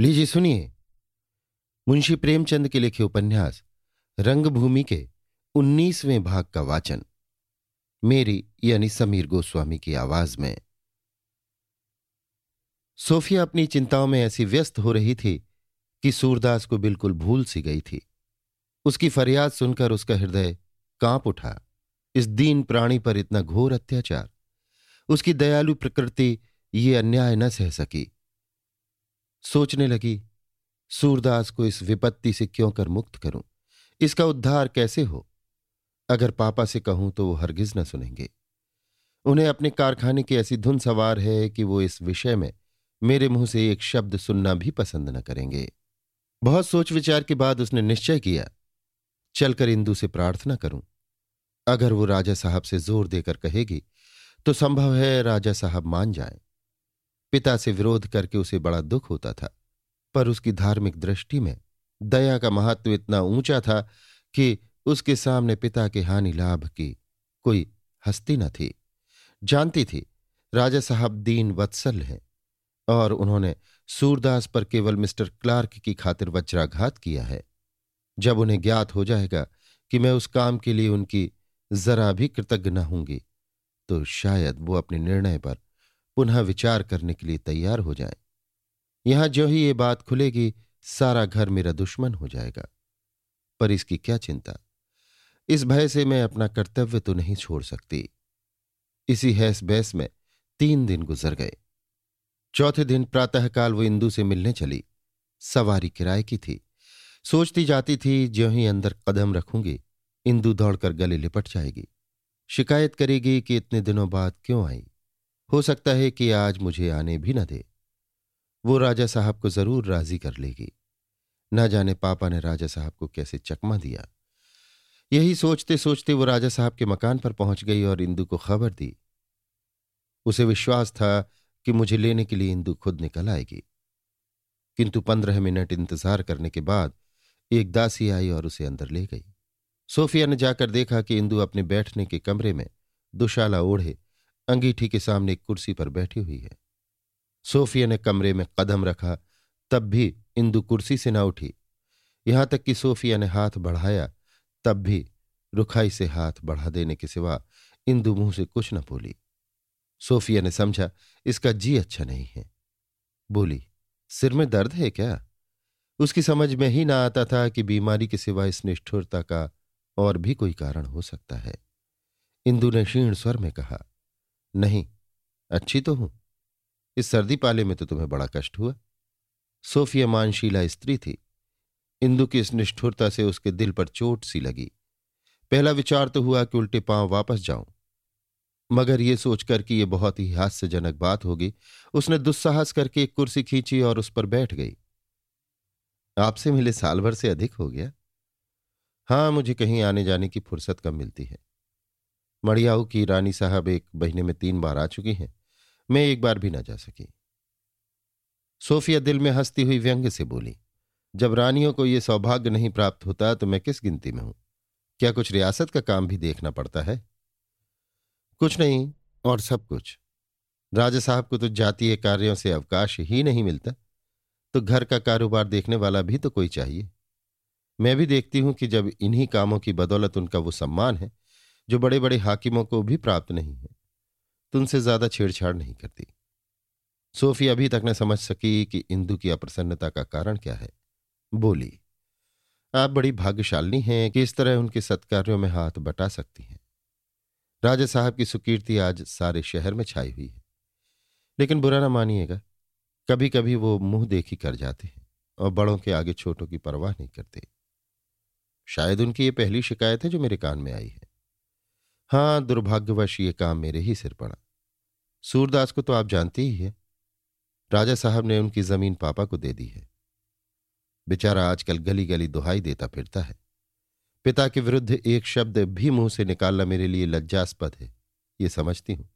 लीजिए, सुनिए। मुंशी प्रेमचंद के लिखे उपन्यास, रंगभूमि के उन्नीसवें भाग का वाचन, मेरी यानी समीर गोस्वामी की आवाज़ में। सोफिया अपनी चिंताओं में ऐसी व्यस्त हो रही थी कि सूरदास को बिल्कुल भूल सी गई थी। उसकी फरियाद सुनकर उसका हृदय काँप उठा। इस दीन प्राणी पर इतना घोर अत्याचार, उसकी दयालु प्रकृति ये अन्याय न सह सकी। सोचने लगी, सूरदास को इस विपत्ति से क्यों कर मुक्त करूँ? इसका उद्धार कैसे हो? अगर पापा से कहूँ तो वो हरगिज न सुनेंगे। उन्हें अपने कारखाने की ऐसी धुन सवार है कि वो इस विषय में मेरे मुँह से एक शब्द सुनना भी पसंद न करेंगे। बहुत सोच विचार के बाद उसने निश्चय किया, चलकर इंदू से प्रार्थना करूँ। अगर वो राजा साहब से ज़ोर देकर कहेगी तो संभव है राजा साहब मान जाएँ। पिता से विरोध करके उसे बड़ा दुख होता था, पर उसकी धार्मिक दृष्टि में दया का महत्व इतना ऊँचा था कि उसके सामने पिता के हानि लाभ की कोई हस्ती न थी। जानती थी, राजा साहब दीन वत्सल हैं और उन्होंने सूरदास पर केवल मिस्टर क्लार्क की खातिर वज्राघात किया है। जब उन्हें ज्ञात हो जाएगा कि मैं उस काम के लिए उनकी जरा भी कृतज्ञ न होंगी तो शायद वो अपने निर्णय पर पुनः विचार करने के लिए तैयार हो जाए। यहाँ जो ही ये बात खुलेगी, सारा घर मेरा दुश्मन हो जाएगा। पर इसकी क्या चिंता? इस भय से मैं अपना कर्तव्य तो नहीं छोड़ सकती। इसी हैस बैस में तीन दिन गुजर गए। चौथे दिन प्रातःकाल वो इंदू से मिलने चली। सवारी किराए की थी। सोचती जाती थी, ज्यो ही अंदर कदम रखूँगी, इंदू दौड़कर गले लिपट जाएगी। शिकायत करेगी कि इतने दिनों बाद क्यों आई? हो सकता है कि आज मुझे आने भी न दे। वो राजा साहब को ज़रूर राज़ी कर लेगी। न जाने पापा ने राजा साहब को कैसे चकमा दिया। यही सोचते सोचते वो राजा साहब के मकान पर पहुँच गई और इंदू को खबर दी। उसे विश्वास था कि मुझे लेने के लिए इंदू खुद निकल आएगी। किंतु पंद्रह मिनट इंतज़ार करने के बाद एक दासी आई और उसे अंदर ले गई। सोफिया ने जाकर देखा कि इंदु अपने बैठने के कमरे में दुशाला ओढ़े अंगीठी के सामने एक कुर्सी पर बैठी हुई है। सोफिया ने कमरे में कदम रखा, तब भी इंदु कुर्सी से न उठी। यहाँ तक कि सोफिया ने हाथ बढ़ाया, तब भी रुखाई से हाथ बढ़ा देने के सिवा इंदु मुँह से कुछ न बोली। सोफिया ने समझा, इसका जी अच्छा नहीं है। बोली, सिर में दर्द है क्या? उसकी समझ में ही ना आता था कि बीमारी के सिवा इस निष्ठुरता का और भी कोई कारण हो सकता है। इंदु ने क्षीण स्वर में कहा नहीं, अच्छी तो हूँ। इस सर्दी पाले में तो तुम्हें बड़ा कष्ट हुआ। सोफिया मानशीला स्त्री थी। इंदु की इस निष्ठुरता से उसके दिल पर चोट सी लगी। पहला विचार तो हुआ कि उल्टे पाँव वापस जाऊँ। मगर ये सोचकर कि यह बहुत ही हास्यजनक बात होगी, उसने दुस्साहस करके एक कुर्सी खींची और उस पर बैठ गई। आपसे मिले साल भर से अधिक हो गया। हाँ मुझे कहीं आने जाने की फुर्सत कम मिलती है। मड़ियाऊ की रानी साहब एक महीने में तीन बार आ चुकी हैं। मैं एक बार भी ना जा सकी। सोफिया दिल में हंसती हुई व्यंग से बोली, जब रानियों को यह सौभाग्य नहीं प्राप्त होता तो मैं किस गिनती में हूँ? क्या कुछ रियासत का काम भी देखना पड़ता है? कुछ नहीं, और सब कुछ। राजा साहब को तो जातीय कार्यों से अवकाश ही नहीं मिलता। तो घर का कारोबार देखने वाला भी तो कोई चाहिए। मैं भी देखती हूँ कि जब इन्हीं कामों की बदौलत उनका वो सम्मान है जो बड़े बड़े हाकिमों को भी प्राप्त नहीं है। तुमसे ज़्यादा छेड़छाड़ नहीं करती। सोफी अभी तक न समझ सकी कि इंदु की अप्रसन्नता का कारण क्या है। बोली, आप बड़ी भाग्यशालिनी हैं कि इस तरह उनके सत्कार्यों में हाथ बटा सकती हैं। राजा साहब की सुकीर्ति आज सारे शहर में छाई हुई है। लेकिन बुरा ना मानिएगा कभी कभी वो मुँह देखी कर जाते हैं और बड़ों के आगे छोटों की परवाह नहीं करते। शायद उनकी ये पहली शिकायत है जो मेरे कान में आई है। हाँ, दुर्भाग्यवश ये काम मेरे ही सिर पड़ा। सूरदास को तो आप जानते ही है। राजा साहब ने उनकी ज़मीन पापा को दे दी है। बेचारा आजकल गली गली दुहाई देता फिरता है। पिता के विरुद्ध एक शब्द भी मुँह से निकालना मेरे लिए लज्जास्पद है, ये समझती हूँ।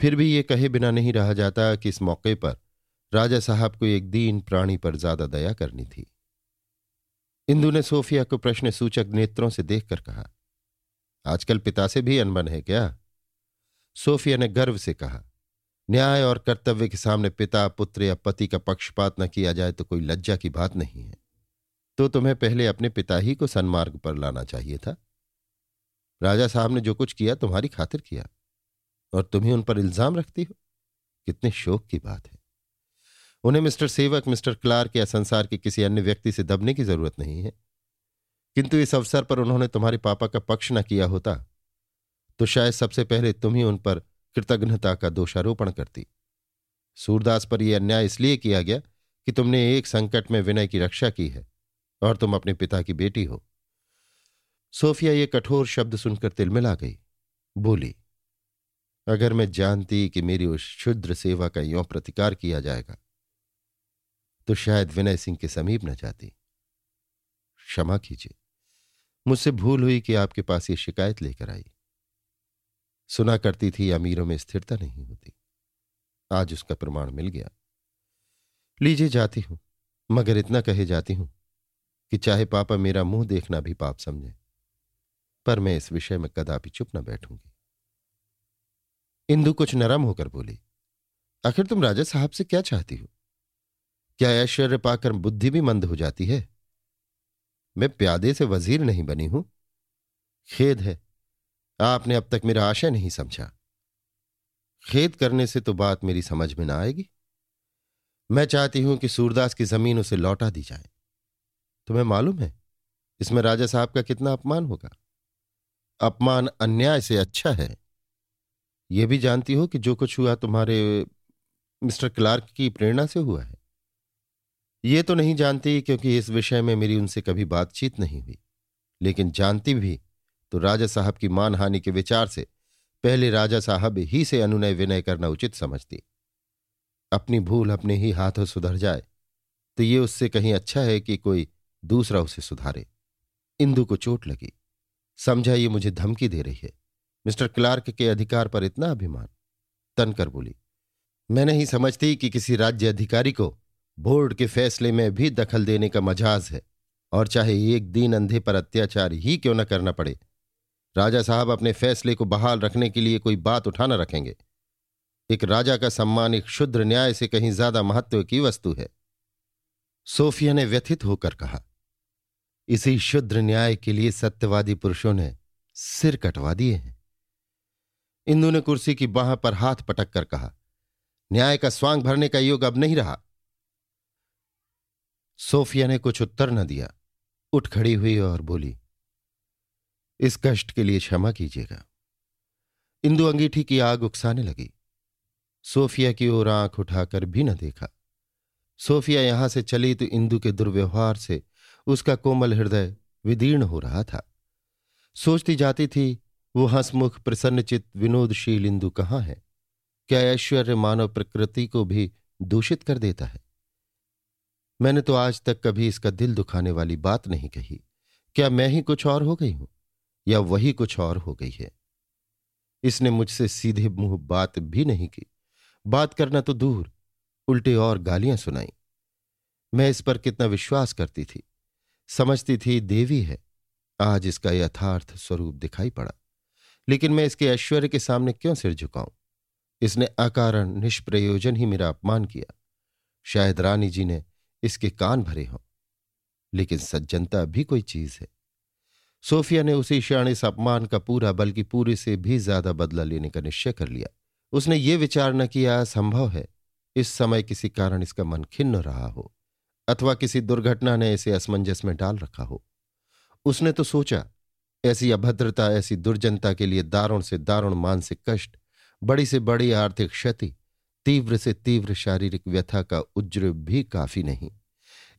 फिर भी ये कहे बिना नहीं रहा जाता कि इस मौके पर राजा साहब को एक दीन प्राणी पर ज़्यादा दया करनी थी। इंदु ने सोफिया को प्रश्न सूचक नेत्रों से देखकर कहा आजकल पिता से भी अनबन है क्या? सोफिया ने गर्व से कहा, न्याय और कर्तव्य के सामने पिता, पुत्र या पति का पक्षपात न किया जाए तो कोई लज्जा की बात नहीं है। तो तुम्हें पहले अपने पिता ही को सन्मार्ग पर लाना चाहिए था। राजा साहब ने जो कुछ किया, तुम्हारी खातिर किया। और तुम ही उन पर इल्ज़ाम रखती हो। कितने शोक की बात है। उन्हें मिस्टर सेवक, मिस्टर क्लार्क या संसार के किसी अन्य व्यक्ति से दबने की ज़रूरत नहीं है। किंतु इस अवसर पर उन्होंने तुम्हारे पापा का पक्ष न किया होता तो शायद सबसे पहले तुम ही उन पर कृतज्ञता का दोषारोपण करती। सूरदास पर यह अन्याय इसलिए किया गया कि तुमने एक संकट में विनय की रक्षा की है और तुम अपने पिता की बेटी हो। सोफिया ये कठोर शब्द सुनकर तिलमिला गई। बोली, अगर मैं जानती कि मेरी उस क्षुद्र सेवा का यों प्रतिकार किया जाएगा तो शायद विनय सिंह के समीप न जाती। क्षमा कीजिए। मुझसे भूल हुई कि आपके पास ये शिकायत लेकर आई। सुना करती थी, अमीरों में स्थिरता नहीं होती। आज उसका प्रमाण मिल गया। लीजिए, जाती हूँ। मगर इतना कहे जाती हूँ कि चाहे पापा मेरा मुँह देखना भी पाप समझे, पर मैं इस विषय में कदापि चुप न बैठूँगी। इंदु कुछ नरम होकर बोली, आखिर तुम राजा साहब से क्या चाहती हो? क्या ऐश्वर्य पाकर बुद्धि भी मंद हो जाती है? मैं प्यादे से वज़ीर नहीं बनी हूँ। खेद है, आपने अब तक मेरा आशय नहीं समझा। खेद करने से तो बात मेरी समझ में ना आएगी। मैं चाहती हूँ कि सूरदास की ज़मीन उसे लौटा दी जाए। तुम्हें मालूम है, इसमें राजा साहब का कितना अपमान होगा। अपमान अन्याय से अच्छा है। यह भी जानती हो कि जो कुछ हुआ तुम्हारे मिस्टर क्लार्क की प्रेरणा से हुआ है। ये तो नहीं जानती क्योंकि इस विषय में मेरी उनसे कभी बातचीत नहीं हुई। लेकिन जानती भी तो राजा साहब की मानहानि के विचार से पहले राजा साहब ही से अनुनय विनय करना उचित समझती। अपनी भूल अपने ही हाथों सुधर जाए तो ये उससे कहीं अच्छा है कि कोई दूसरा उसे सुधारे। इंदु को चोट लगी। समझा, ये मुझे धमकी दे रही है। मिस्टर क्लार्क के अधिकार पर इतना अभिमान? तनकर बोली मैं नहीं समझती कि किसी राज्य अधिकारी को बोर्ड के फैसले में भी दखल देने का मजाज है, और चाहे एक दिन अंधे पर अत्याचार ही क्यों न करना पड़े। राजा साहब अपने फैसले को बहाल रखने के लिए कोई बात उठाना रखेंगे। एक राजा का सम्मान एक शुद्र न्याय से कहीं ज़्यादा महत्व की वस्तु है। सोफिया ने व्यथित होकर कहा, इसी शुद्र न्याय के लिए सत्यवादी पुरुषों ने सिर कटवा दिए हैं। इंदु ने कुर्सी की बाह पर हाथ पटक कर कहा, न्याय का स्वांग भरने का योग अब नहीं रहा। सोफिया ने कुछ उत्तर न दिया। उठ खड़ी हुई और बोली, इस कष्ट के लिए क्षमा कीजिएगा। इंदु अंगीठी की आग उकसाने लगी। सोफिया की ओर आँख उठाकर भी न देखा। सोफिया यहाँ से चली तो इंदु के दुर्व्यवहार से उसका कोमल हृदय विदीर्ण हो रहा था। सोचती जाती थी, वो हंसमुख प्रसन्नचित विनोदशील इंदु कहाँ है? क्या ऐश्वर्य मानव प्रकृति को भी दूषित कर देता है? मैंने तो आज तक कभी इसका दिल दुखाने वाली बात नहीं कही। क्या मैं ही कुछ और हो गई हूँ? या वही कुछ और हो गई है? इसने मुझसे सीधे मुँह बात भी नहीं की। बात करना तो दूर, उल्टे और गालियाँ सुनाई। मैं इस पर कितना विश्वास करती थी। समझती थी, देवी है। आज इसका यथार्थ स्वरूप दिखाई पड़ा। लेकिन मैं इसके ऐश्वर्य के सामने क्यों सिर झुकाऊं? इसने अकारण निष्प्रयोजन ही मेरा अपमान किया। शायद रानी जी ने इसके कान भरे हों। लेकिन सज्जनता भी कोई चीज़ है। सोफिया ने उसी क्षण इस अपमान का पूरा, बल्कि पूरे से भी ज़्यादा बदला लेने का निश्चय कर लिया। उसने ये विचार न किया संभव है। इस समय किसी कारण इसका मन खिन्न रहा हो, अथवा किसी दुर्घटना ने इसे असमंजस में डाल रखा हो। उसने तो सोचा, ऐसी अभद्रता, ऐसी दुर्जनता के लिए दारुण से दारुण, मानसिक कष्ट, बड़ी से बड़ी आर्थिक क्षति तीव्र से तीव्र शारीरिक व्यथा का उज्र भी काफ़ी नहीं।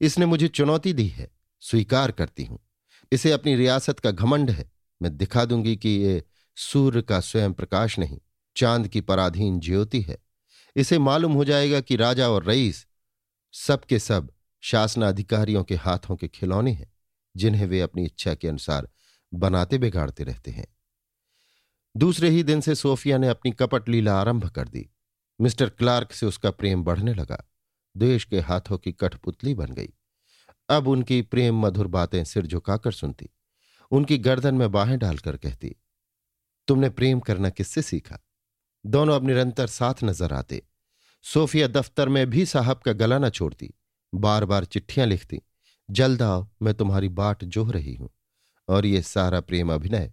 इसने मुझे चुनौती दी है, स्वीकार करती हूँ। इसे अपनी रियासत का घमंड है। मैं दिखा दूँगी कि ये सूर्य का स्वयं प्रकाश नहीं, चाँद की पराधीन ज्योति है। इसे मालूम हो जाएगा कि राजा और रईस सबके सब शासनाधिकारियों के हाथों के खिलौने हैं, जिन्हें वे अपनी इच्छा के अनुसार बनाते बिगाड़ते रहते हैं। दूसरे ही दिन से सोफिया ने अपनी कपट लीला आरंभ कर दी। मिस्टर क्लार्क से उसका प्रेम बढ़ने लगा। देश के हाथों की कठपुतली बन गई। अब उनकी प्रेम मधुर बातें सिर झुकाकर सुनती। उनकी गर्दन में बाहें डालकर कहती, तुमने प्रेम करना किससे सीखा? दोनों अब निरंतर साथ नज़र आते। सोफिया दफ्तर में भी साहब का गला न छोड़ती। बार बार चिट्ठियाँ लिखती, जल्द आओ, मैं तुम्हारी बाट जोह रही हूँ। और ये सारा प्रेम अभिनय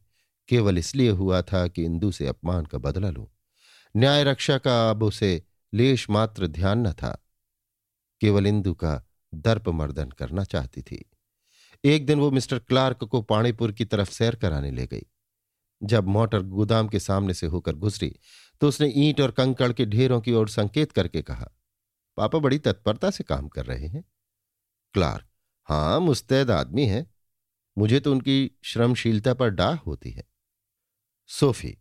केवल इसलिए हुआ था कि इंदु से अपमान का बदला लूँ। न्याय रक्षा का अब उसे लेश मात्र ध्यान न था। केवल इंदु का दर्प मर्दन करना चाहती थी। एक दिन वो मिस्टर क्लार्क को पाणीपुर की तरफ़ सैर कराने ले गई। जब मोटर गोदाम के सामने से होकर गुजरी तो उसने ईंट और कंकड़ के ढेरों की ओर संकेत करके कहा, पापा बड़ी तत्परता से काम कर रहे हैं। क्लार्क हाँ मुस्तैद आदमी है। मुझे तो उनकी श्रमशीलता पर डाह होती है। सोफी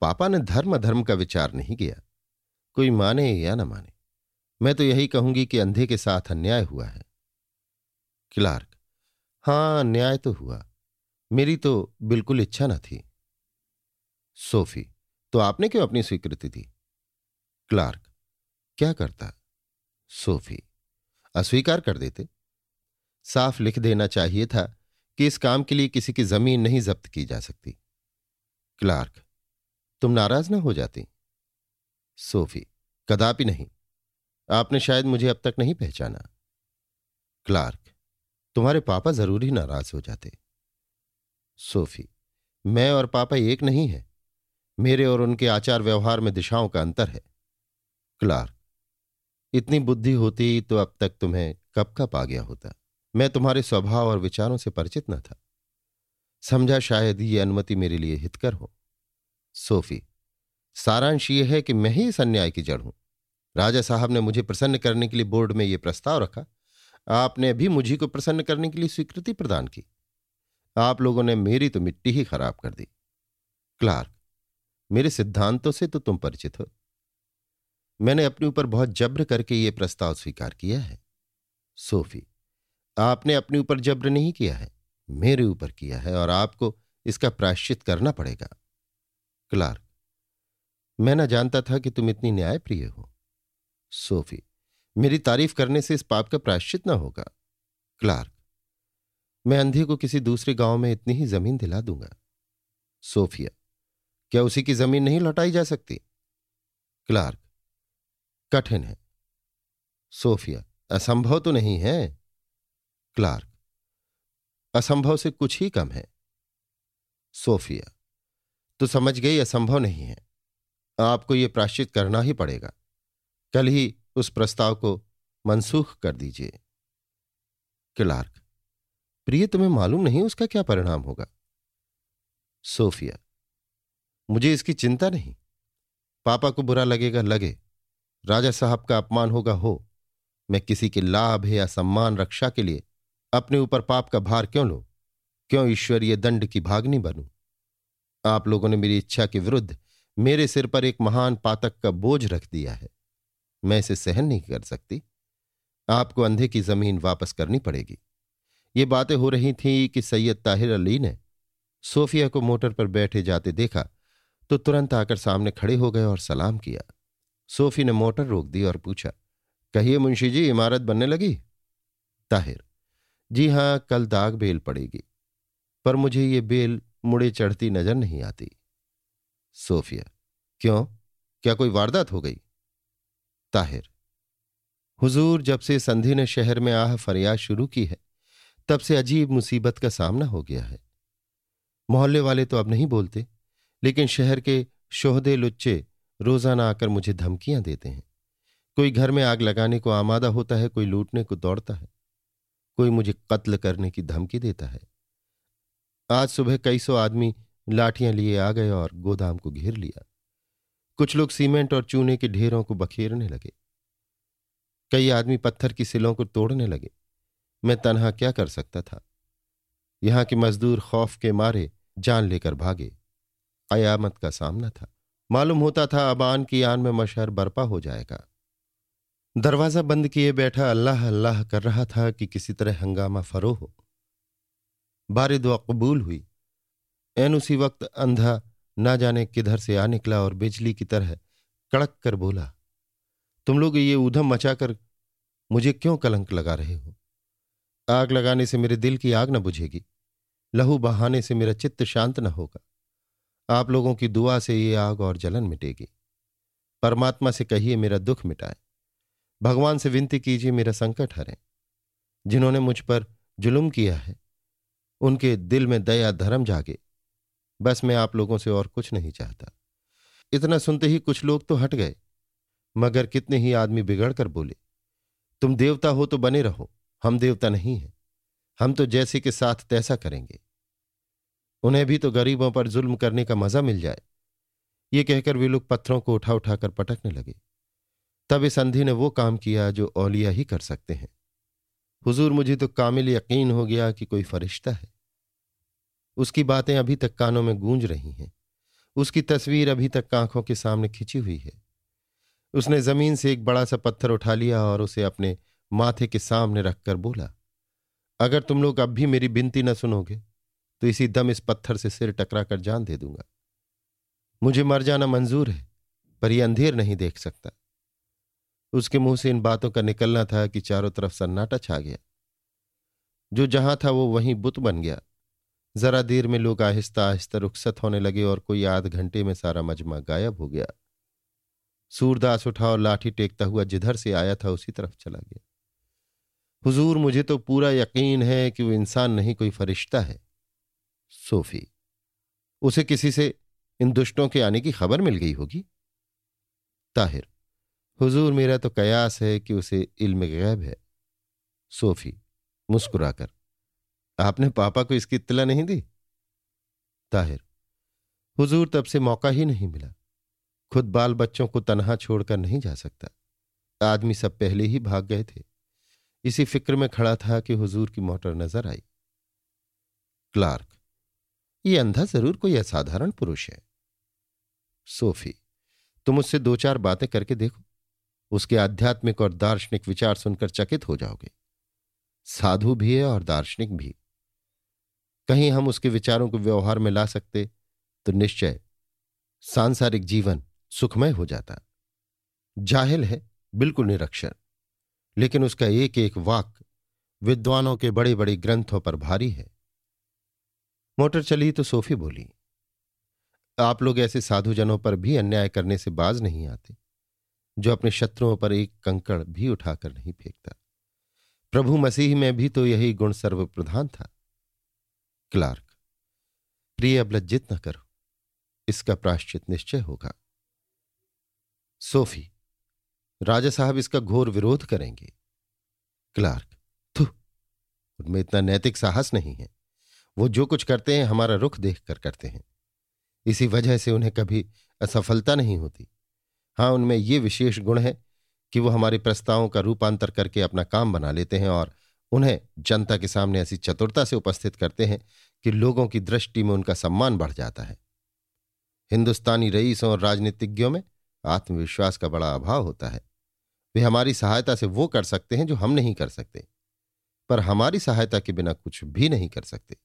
पापा ने धर्म धर्म का विचार नहीं किया। कोई माने या न माने, मैं तो यही कहूँगी कि अंधे के साथ अन्याय हुआ है। क्लार्क, हाँ, अन्याय तो हुआ। मेरी तो बिल्कुल इच्छा न थी। सोफी तो आपने क्यों अपनी स्वीकृति दी? क्लार्क, क्या करता? सोफी, अस्वीकार कर देते। साफ़ लिख देना चाहिए था कि इस काम के लिए किसी की ज़मीन नहीं जब्त की जा सकती। क्लार्क तुम नाराज़ ना हो जाती। सोफी, कदापि नहीं। आपने शायद मुझे अब तक नहीं पहचाना। क्लार्क, तुम्हारे पापा ज़रूर ही नाराज़ हो जाते। सोफी, मैं और पापा एक नहीं है। मेरे और उनके आचार व्यवहार में दिशाओं का अंतर है। क्लार्क, इतनी बुद्धि होती तो अब तक तुम्हें कब कब आ गया होता? मैं तुम्हारे स्वभाव और विचारों से परिचित न था। समझा शायद ये अनुमति मेरे लिए हितकर हो। सोफी, सारांश ये है कि मैं ही इस अन्याय की जड़ हूँ। राजा साहब ने मुझे प्रसन्न करने के लिए बोर्ड में यह प्रस्ताव रखा। आपने भी मुझी को प्रसन्न करने के लिए स्वीकृति प्रदान की। आप लोगों ने मेरी तो मिट्टी ही खराब कर दी। क्लार्क, मेरे सिद्धांतों से तो तुम परिचित हो। मैंने अपने ऊपर बहुत जब्र करके ये प्रस्ताव स्वीकार किया है। सोफी, आपने अपने ऊपर जब्र नहीं किया है, मेरे ऊपर किया है और आपको इसका प्रायश्चित करना पड़ेगा। क्लार्क। मैं न जानता था कि तुम इतनी न्यायप्रिय हो। सोफी, मेरी तारीफ़ करने से इस पाप का प्रायश्चित न होगा। क्लार्क, मैं अंधे को किसी दूसरे गाँव में इतनी ही ज़मीन दिला दूँगा। सोफिया, क्या उसी की ज़मीन नहीं लौटाई जा सकती? क्लार्क, कठिन है। सोफिया, असंभव तो नहीं है। क्लार्क, असंभव से कुछ ही कम है। सोफिया तो समझ गई असंभव नहीं है। आपको यह प्राश्चित करना ही पड़ेगा। कल ही उस प्रस्ताव को मनसूख कर दीजिए। क्लार्क, प्रिय, तुम्हें मालूम नहीं उसका क्या परिणाम होगा? सोफिया, मुझे इसकी चिंता नहीं। पापा को बुरा लगेगा, लगे। राजा साहब का अपमान होगा, हो। मैं किसी के लाभ या सम्मान रक्षा के लिए अपने ऊपर पाप का भार क्यों लो? क्यों ईश्वरीय दंड की भागनी बनूं? आप लोगों ने मेरी इच्छा के विरुद्ध मेरे सिर पर एक महान पातक का बोझ रख दिया है। मैं इसे सहन नहीं कर सकती। आपको अंधे की ज़मीन वापस करनी पड़ेगी। ये बातें हो रही थी कि सैयद ताहिर अली ने सोफिया को मोटर पर बैठे जाते देखा तो तुरंत आकर सामने खड़े हो गए और सलाम किया। सोफी ने मोटर रोक दी और पूछा, कहिए मुंशी जी, इमारत बनने लगी? ताहिर, जी हाँ, कल दाग बेल पड़ेगी, पर मुझे ये बेल मुड़े चढ़ती नज़र नहीं आती। सोफिया, क्यों? क्या कोई वारदात हो गई? ताहिर, हुजूर जब से संधि ने शहर में आह फरियाद शुरू की है, तब से अजीब मुसीबत का सामना हो गया है। मोहल्ले वाले तो अब नहीं बोलते, लेकिन शहर के शोहदे लुच्चे रोज़ाना आकर मुझे धमकियाँ देते हैं। कोई घर में आग लगाने को आमादा होता है, कोई लूटने को दौड़ता है। कोई मुझे कत्ल करने की धमकी देता है। आज सुबह कई सौ आदमी लाठियाँ लिए आ गए और गोदाम को घेर लिया। कुछ लोग सीमेंट और चूने के ढेरों को बखेरने लगे। कई आदमी पत्थर की सिलों को तोड़ने लगे। मैं तनहा क्या कर सकता था? यहाँ के मजदूर खौफ के मारे जान लेकर भागे। कयामत का सामना था। मालूम होता था अब आन की आन में मशहर बर्पा हो जाएगा। दरवाज़ा बंद किए बैठा अल्लाह अल्लाह कर रहा था कि किसी तरह हंगामा फरो हो। बारी दुआ कबूल हुई। एन उसी वक्त अंधा ना जाने किधर से आ निकला और बिजली की तरह कड़क कर बोला, तुम लोग ये ऊधम मचाकर मुझे क्यों कलंक लगा रहे हो? आग लगाने से मेरे दिल की आग न बुझेगी, लहू बहाने से मेरा चित्त शांत न होगा। आप लोगों की दुआ से ये आग और जलन मिटेगी। परमात्मा से कहिए मेरा दुख मिटाए। भगवान से विनती कीजिए मेरा संकट हरे। जिन्होंने मुझ पर जुलुम किया है उनके दिल में दया धर्म जागे। बस मैं आप लोगों से और कुछ नहीं चाहता। इतना सुनते ही कुछ लोग तो हट गए। मगर कितने ही आदमी बिगड़ कर बोले, तुम देवता हो तो बने रहो, हम देवता नहीं हैं। हम तो जैसे के साथ तैसा करेंगे। उन्हें भी तो गरीबों पर जुल्म करने का मज़ा मिल जाए। ये कहकर वे लोग पत्थरों को उठा उठाकर पटकने लगे। तब इस अंधी ने वो काम किया जो औलिया ही कर सकते हैं। हुजूर, मुझे तो कामिल यकीन हो गया कि कोई फरिश्ता है। उसकी बातें अभी तक कानों में गूंज रही हैं। उसकी तस्वीर अभी तक आँखों के सामने खिंची हुई है। उसने ज़मीन से एक बड़ा सा पत्थर उठा लिया और उसे अपने माथे के सामने रखकर बोला, अगर तुम लोग अब भी मेरी बिनती न सुनोगे तो इसी दम इस पत्थर से सिर टकरा कर जान दे दूँगा। मुझे मर जाना मंजूर है, पर यह अंधेर नहीं देख सकता। उसके मुँह से इन बातों का निकलना था कि चारों तरफ़ सन्नाटा छा गया। जो जहाँ था वो वहीं बुत बन गया। जरा देर में लोग आहिस्ता आहिस्ता रुखसत होने लगे और कोई आध घंटे में सारा मजमा गायब हो गया। सूरदास उठा और लाठी टेकता हुआ जिधर से आया था उसी तरफ़ चला गया। हुजूर, मुझे तो पूरा यकीन है कि वो इंसान नहीं, कोई फरिश्ता है। सोफी, उसे किसी से इन दुष्टों के आने की खबर मिल गई होगी? ताहिर हुजूर मेरा तो कयास है कि उसे इल्म गैब है। सोफी, मुस्कुराकर, आपने पापा को इसकी इत्तला नहीं दी? ताहिर, हुजूर तब से मौका ही नहीं मिला। खुद बाल बच्चों को तनहा छोड़कर नहीं जा सकता। आदमी सब पहले ही भाग गए थे। इसी फ़िक्र में खड़ा था कि हुजूर की मोटर नज़र आई। क्लार्क, ये अंधा ज़रूर कोई असाधारण पुरुष है। सोफी, तुम उससे दो चार बातें करके देखो। उसके आध्यात्मिक और दार्शनिक विचार सुनकर चकित हो जाओगे। साधु भी है और दार्शनिक भी। कहीं हम उसके विचारों को व्यवहार में ला सकते तो निश्चय सांसारिक जीवन सुखमय हो जाता। जाहिल है, बिल्कुल निरक्षर, लेकिन उसका एक एक वाक विद्वानों के बड़े बड़े ग्रंथों पर भारी है। मोटर चली तो सोफी बोली, आप लोग ऐसे साधुजनों पर भी अन्याय करने से बाज नहीं आते। जो अपने शत्रुओं पर एक कंकड़ भी उठाकर नहीं फेंकता। प्रभु मसीह में भी तो यही गुण सर्वप्रधान था। क्लार्क, प्रिय अब लज्जित न करो। इसका प्राश्चित निश्चय होगा। सोफी, राजा साहब इसका घोर विरोध करेंगे। क्लार्क, थु, उनमें इतना नैतिक साहस नहीं है। वो जो कुछ करते हैं, हमारा रुख देखकर करते हैं। इसी वजह से उन्हें कभी असफलता नहीं होती। हाँ उनमें ये विशेष गुण है कि वो हमारे प्रस्तावों का रूपांतर करके अपना काम बना लेते हैं और उन्हें जनता के सामने ऐसी चतुरता से उपस्थित करते हैं कि लोगों की दृष्टि में उनका सम्मान बढ़ जाता है। हिंदुस्तानी रईसों और राजनीतिज्ञों में आत्मविश्वास का बड़ा अभाव होता है। वे हमारी सहायता से वो कर सकते हैं जो हम नहीं कर सकते, पर हमारी सहायता के बिना कुछ भी नहीं कर सकते।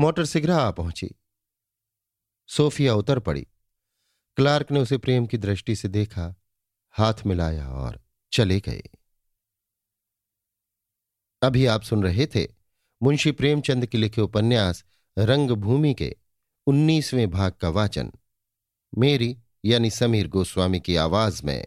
मोटर सिगरा आ पहुँची। सोफिया उतर पड़ी। क्लार्क ने उसे प्रेम की दृष्टि से देखा, हाथ मिलाया और चले गए। अभी आप सुन रहे थे मुंशी प्रेमचंद के लिखे उपन्यास रंगभूमि के उन्नीसवें भाग का वाचन। मेरी यानी समीर गोस्वामी की आवाज़ में